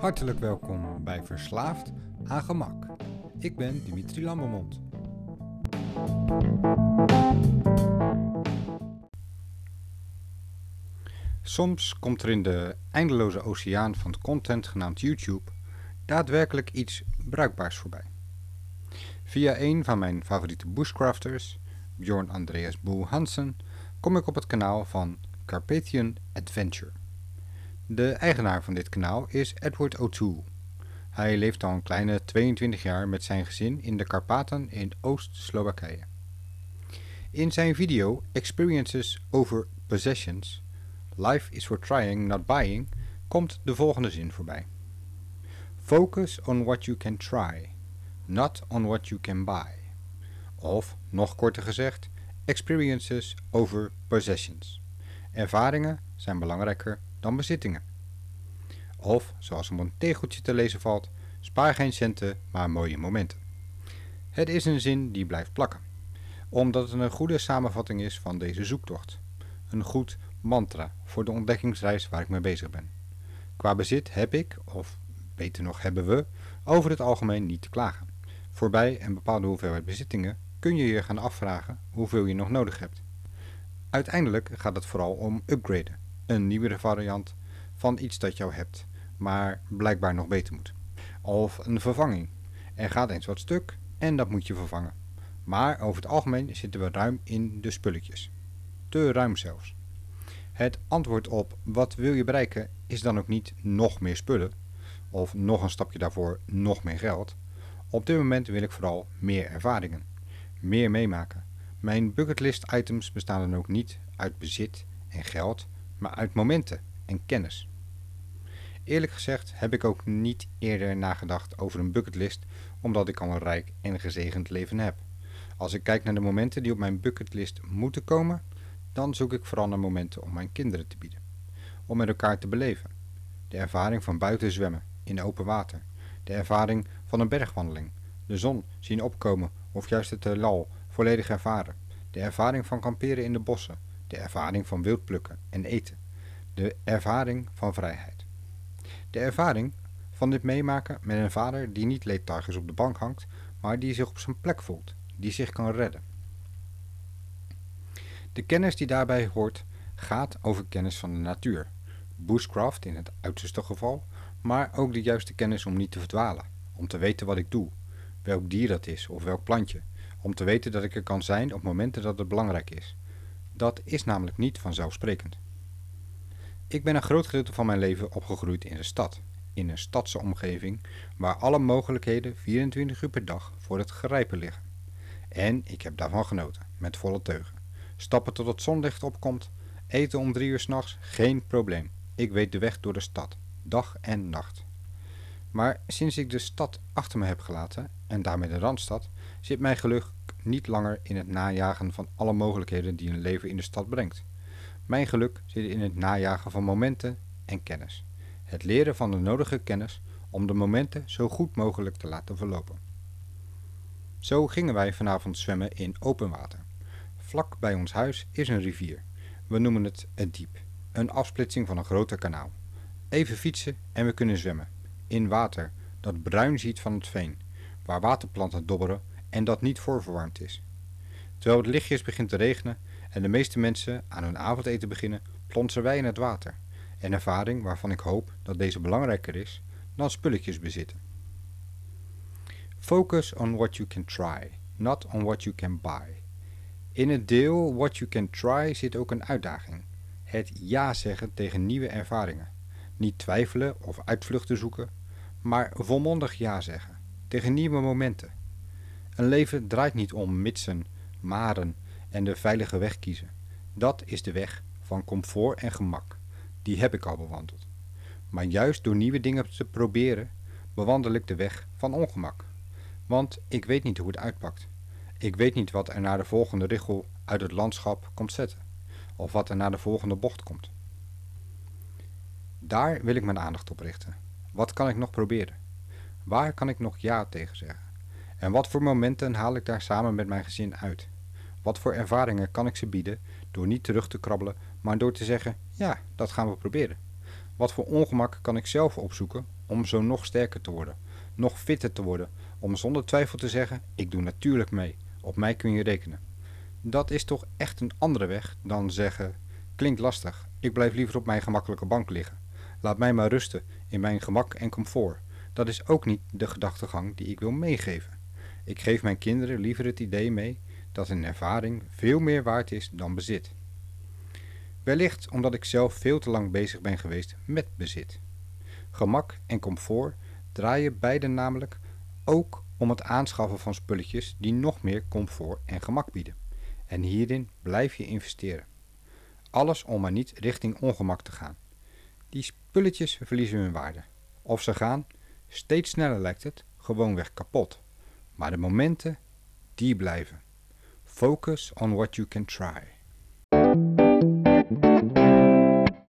Hartelijk welkom bij Verslaafd aan Gemak. Ik ben Dimitri Lambermond. Soms komt er in de eindeloze oceaan van content genaamd YouTube daadwerkelijk iets bruikbaars voorbij. Via een van mijn favoriete bushcrafters, Bjorn Andreas Boel Hansen, kom ik op het kanaal van Carpathian Adventure. De eigenaar van dit kanaal is Edward O'Toole. Hij leeft al een kleine 22 jaar met zijn gezin in de Karpaten in Oost-Slowakije. In zijn video Experiences over Possessions, Life is for trying, not buying, komt de volgende zin voorbij. Focus on what you can try, not on what you can buy. Of, nog korter gezegd, experiences over possessions. Ervaringen zijn belangrijker dan bezittingen. Of, zoals op een tegeltje te lezen valt, spaar geen centen, maar mooie momenten. Het is een zin die blijft plakken, omdat het een goede samenvatting is van deze zoektocht. Een goed mantra voor de ontdekkingsreis waar ik mee bezig ben. Qua bezit heb ik, of beter nog hebben we, over het algemeen niet te klagen. Voorbij een bepaalde hoeveelheid bezittingen kun je je gaan afvragen hoeveel je nog nodig hebt. Uiteindelijk gaat het vooral om upgraden, een nieuwere variant van iets dat jou hebt, maar blijkbaar nog beter moet. Of een vervanging. Er gaat eens wat stuk en dat moet je vervangen. Maar over het algemeen zitten we ruim in de spulletjes. Te ruim zelfs. Het antwoord op wat wil je bereiken is dan ook niet nog meer spullen, of nog een stapje daarvoor nog meer geld. Op dit moment wil ik vooral meer ervaringen, meer meemaken. Mijn bucketlist items bestaan dan ook niet uit bezit en geld, maar uit momenten en kennis. Eerlijk gezegd heb ik ook niet eerder nagedacht over een bucketlist, omdat ik al een rijk en gezegend leven heb. Als ik kijk naar de momenten die op mijn bucketlist moeten komen, dan zoek ik vooral naar momenten om mijn kinderen te bieden. Om met elkaar te beleven. De ervaring van buiten zwemmen, in open water. De ervaring van een bergwandeling. De zon zien opkomen of juist het lal volledig ervaren. De ervaring van kamperen in de bossen. De ervaring van wildplukken en eten. De ervaring van vrijheid. De ervaring van dit meemaken met een vader die niet leedtargisch op de bank hangt, maar die zich op zijn plek voelt, die zich kan redden. De kennis die daarbij hoort gaat over kennis van de natuur, bushcraft in het uiterste geval, maar ook de juiste kennis om niet te verdwalen, om te weten wat ik doe, welk dier dat is of welk plantje, om te weten dat ik er kan zijn op momenten dat het belangrijk is. Dat is namelijk niet vanzelfsprekend. Ik ben een groot gedeelte van mijn leven opgegroeid in de stad, in een stadse omgeving waar alle mogelijkheden 24 uur per dag voor het grijpen liggen. En ik heb daarvan genoten, met volle teugen. Stappen tot het zonlicht opkomt, eten om drie uur s'nachts, geen probleem. Ik weet de weg door de stad, dag en nacht. Maar sinds ik de stad achter me heb gelaten, en daarmee de Randstad, zit mijn geluk niet langer in het najagen van alle mogelijkheden die een leven in de stad brengt. Mijn geluk zit in het najagen van momenten en kennis. Het leren van de nodige kennis om de momenten zo goed mogelijk te laten verlopen. Zo gingen wij vanavond zwemmen in open water. Vlak bij ons huis is een rivier. We noemen het het diep, een afsplitsing van een groter kanaal. Even fietsen en we kunnen zwemmen. In water dat bruin ziet van het veen, waar waterplanten dobberen en dat niet voorverwarmd is. Terwijl het lichtjes begint te regenen en de meeste mensen aan hun avondeten beginnen, plonsen wij in het water. Een ervaring waarvan ik hoop dat deze belangrijker is dan spulletjes bezitten. Focus on what you can try, not on what you can buy. In het deel What You Can Try zit ook een uitdaging. Het ja zeggen tegen nieuwe ervaringen. Niet twijfelen of uitvluchten zoeken, maar volmondig ja zeggen. Tegen nieuwe momenten. Een leven draait niet om mitsen, maren en de veilige weg kiezen. Dat is de weg van comfort en gemak. Die heb ik al bewandeld. Maar juist door nieuwe dingen te proberen, bewandel ik de weg van ongemak. Want ik weet niet hoe het uitpakt. Ik weet niet wat er na de volgende richel uit het landschap komt zetten, of wat er na de volgende bocht komt. Daar wil ik mijn aandacht op richten. Wat kan ik nog proberen? Waar kan ik nog ja tegen zeggen? En wat voor momenten haal ik daar samen met mijn gezin uit? Wat voor ervaringen kan ik ze bieden door niet terug te krabbelen, maar door te zeggen: ja, dat gaan we proberen? Wat voor ongemak kan ik zelf opzoeken om zo nog sterker te worden, nog fitter te worden, om zonder twijfel te zeggen: ik doe natuurlijk mee, op mij kun je rekenen. Dat is toch echt een andere weg dan zeggen: klinkt lastig, ik blijf liever op mijn gemakkelijke bank liggen. Laat mij maar rusten in mijn gemak en comfort. Dat is ook niet de gedachtegang die ik wil meegeven. Ik geef mijn kinderen liever het idee mee dat een ervaring veel meer waard is dan bezit. Wellicht omdat ik zelf veel te lang bezig ben geweest met bezit. Gemak en comfort draaien beide namelijk ook om het aanschaffen van spulletjes die nog meer comfort en gemak bieden. En hierin blijf je investeren. Alles om maar niet richting ongemak te gaan. Die spulletjes verliezen hun waarde. Of ze gaan, steeds sneller lijkt het, gewoonweg kapot. Maar de momenten, die blijven. Focus on what you can try.